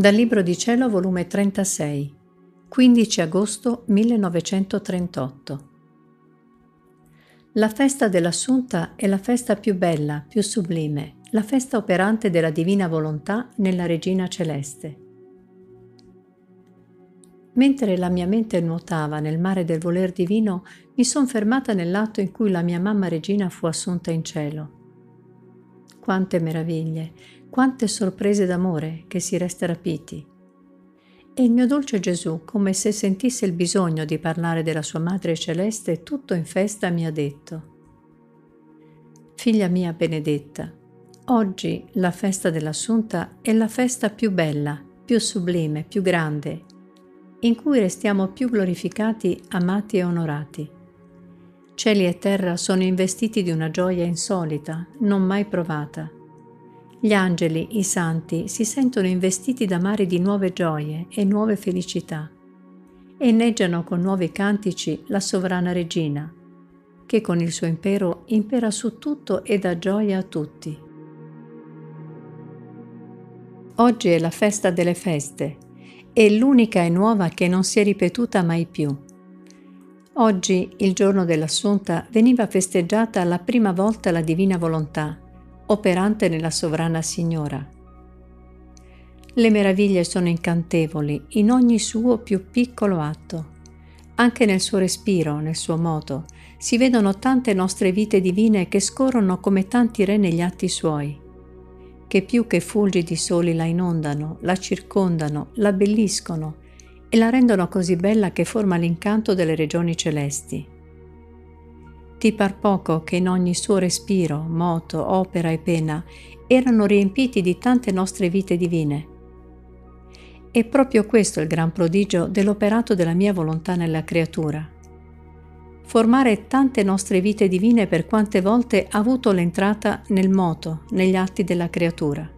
Dal Libro di Cielo, volume 36, 15 agosto 1938. La festa dell'Assunta è la festa più bella, più sublime, la festa operante della divina volontà nella Regina Celeste. Mentre la mia mente nuotava nel mare del voler divino, mi son fermata nell'atto in cui la mia mamma regina fu assunta in cielo. Quante meraviglie, quante sorprese d'amore che si resta rapiti. E il mio dolce Gesù, come se sentisse il bisogno di parlare della sua Madre Celeste, tutto in festa mi ha detto, Figlia mia benedetta, oggi la festa dell'Assunta è la festa più bella, più sublime, più grande, in cui restiamo più glorificati, amati e onorati. Cieli e terra sono investiti di una gioia insolita, non mai provata gli angeli, i santi, si sentono investiti da mari di nuove gioie e nuove felicità e inneggiano con nuovi cantici la sovrana regina, che con il suo impero impera su tutto e dà gioia a tutti. Oggi è la festa delle feste, e l'unica e nuova che non si è ripetuta mai più. Oggi, il giorno dell'Assunta, veniva festeggiata la prima volta la divina volontà, operante nella sovrana Signora. Le meraviglie sono incantevoli in ogni suo più piccolo atto. Anche nel suo respiro, nel suo moto, si vedono tante nostre vite divine che scorrono come tanti re negli atti suoi, che più che fulgidi soli la inondano, la circondano, la abbelliscono e la rendono così bella che forma l'incanto delle regioni celesti. Ti par poco che in ogni suo respiro, moto, opera e pena erano riempiti di tante nostre vite divine. È proprio questo il gran prodigio dell'operato della mia volontà nella creatura. Formare tante nostre vite divine per quante volte ha avuto l'entrata nel moto, negli atti della creatura.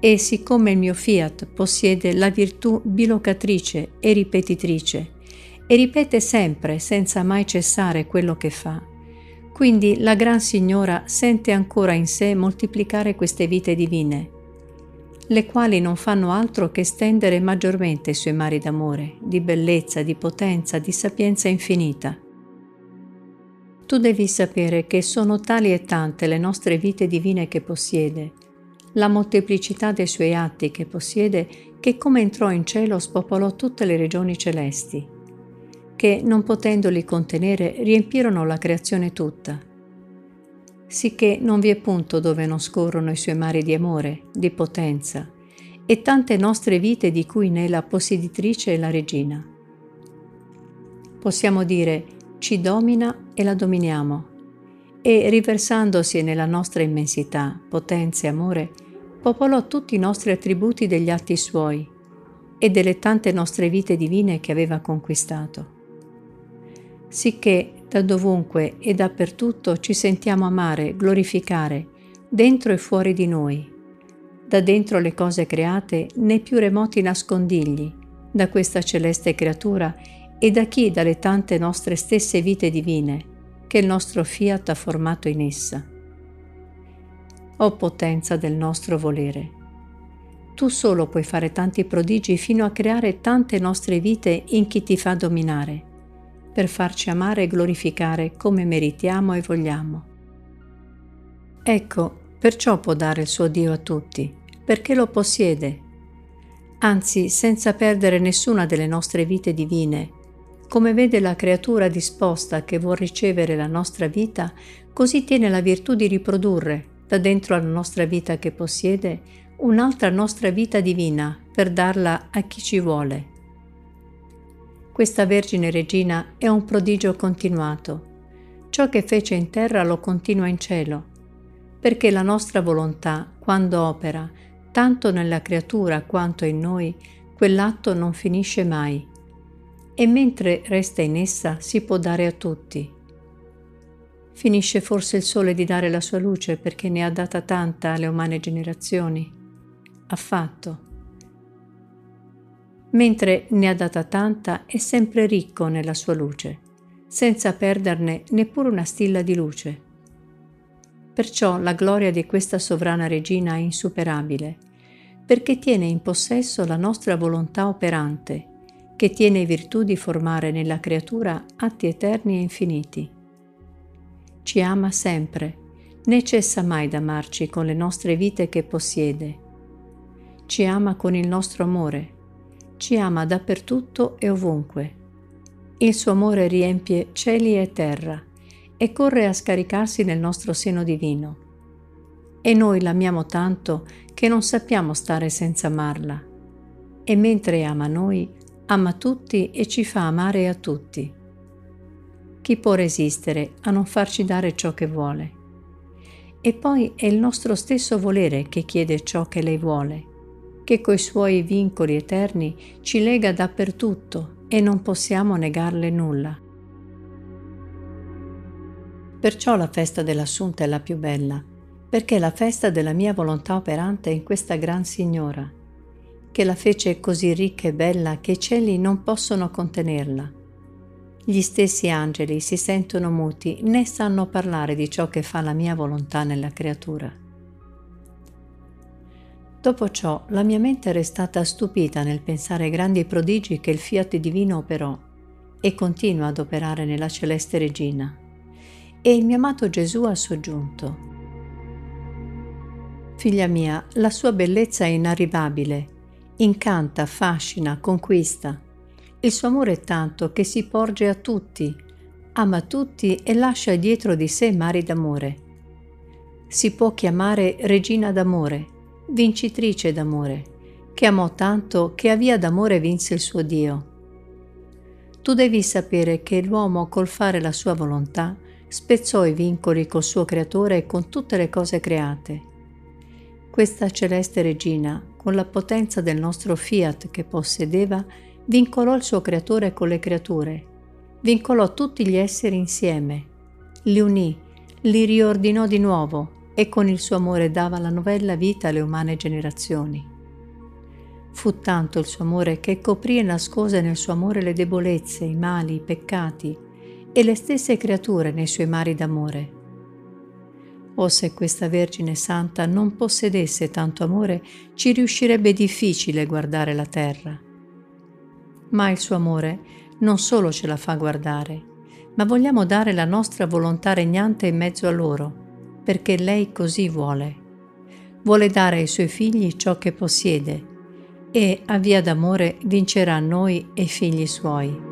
E siccome il mio fiat possiede la virtù bilocatrice e ripetitrice, e ripete sempre senza mai cessare quello che fa. Quindi la Gran Signora sente ancora in sé moltiplicare queste vite divine, le quali non fanno altro che stendere maggiormente i suoi mari d'amore, di bellezza, di potenza, di sapienza infinita. Tu devi sapere che sono tali e tante le nostre vite divine che possiede, la molteplicità dei suoi atti che possiede, che come entrò in cielo spopolò tutte le regioni celesti che, non potendoli contenere, riempirono la creazione tutta. Sicché non vi è punto dove non scorrono i suoi mari di amore, di potenza, e tante nostre vite di cui ne è la posseditrice e la regina. Possiamo dire ci domina e la dominiamo, e riversandosi nella nostra immensità, potenza e amore, popolò tutti i nostri attributi degli atti suoi e delle tante nostre vite divine che aveva conquistato sicché da dovunque e dappertutto ci sentiamo amare, glorificare, dentro e fuori di noi, da dentro le cose create nei più remoti nascondigli, da questa celeste creatura e da chi dalle tante nostre stesse vite divine che il nostro fiat ha formato in essa. O potenza del nostro volere! Tu solo puoi fare tanti prodigi fino a creare tante nostre vite in chi ti fa dominare per farci amare e glorificare come meritiamo e vogliamo. Ecco, perciò può dare il suo Dio a tutti, perché lo possiede, anzi senza perdere nessuna delle nostre vite divine. Come vede la creatura disposta che vuol ricevere la nostra vita, così tiene la virtù di riprodurre, da dentro alla nostra vita che possiede, un'altra nostra vita divina per darla a chi ci vuole. Questa Vergine Regina è un prodigio continuato. Ciò che fece in terra lo continua in cielo, perché la nostra volontà, quando opera, tanto nella creatura quanto in noi, quell'atto non finisce mai. E mentre resta in essa si può dare a tutti. Finisce forse il sole di dare la sua luce perché ne ha data tanta alle umane generazioni? Affatto mentre ne ha data tanta è sempre ricco nella sua luce, senza perderne neppure una stilla di luce. Perciò la gloria di questa sovrana regina è insuperabile. perché tiene in possesso la nostra volontà operante, che tiene virtù di formare nella creatura atti eterni e infiniti. Ci ama sempre, né cessa mai d'amarci con le nostre vite che possiede. Ci ama con il nostro amore, ci ama dappertutto e ovunque. Il suo amore riempie cieli e terra e corre a scaricarsi nel nostro seno divino. E noi l'amiamo tanto che non sappiamo stare senza amarla. E mentre ama noi, ama tutti e ci fa amare a tutti. Chi può resistere a non farci dare ciò che vuole? E poi è il nostro stesso volere che chiede ciò che lei vuole, che coi suoi vincoli eterni ci lega dappertutto e non possiamo negarle nulla. Perciò la festa dell'Assunta è la più bella, perché è la festa della mia volontà operante in questa gran Signora, che la fece così ricca e bella che i cieli non possono contenerla. Gli stessi angeli si sentono muti né sanno parlare di ciò che fa la mia volontà nella creatura. Dopo ciò la mia mente è restata stupita nel pensare ai grandi prodigi che il fiat divino operò e continua ad operare nella celeste regina e il mio amato Gesù ha soggiunto. Figlia mia, la sua bellezza è inarrivabile, incanta, affascina, conquista. Il suo amore è tanto che si porge a tutti, ama tutti e lascia dietro di sé mari d'amore. Si può chiamare regina d'amore, vincitrice d'amore, che amò tanto che a via d'amore vinse il suo Dio. Tu devi sapere che l'uomo col fare la sua volontà spezzò i vincoli col suo creatore e con tutte le cose create. Questa celeste regina, con la potenza del nostro fiat che possedeva, vincolò il suo creatore con le creature, vincolò tutti gli esseri insieme, li unì, li riordinò di nuovo e con il suo amore dava la novella vita alle umane generazioni. Fu tanto il suo amore che coprì e nascose nel suo amore le debolezze, i mali, i peccati, e le stesse creature nei suoi mari d'amore. O se questa Vergine Santa non possedesse tanto amore, ci riuscirebbe difficile guardare la terra. Ma il suo amore non solo ce la fa guardare, ma vogliamo dare la nostra volontà regnante in mezzo a loro, perché lei così vuole. Vuole dare ai suoi figli ciò che possiede e a via d'amore vincerà noi e figli suoi.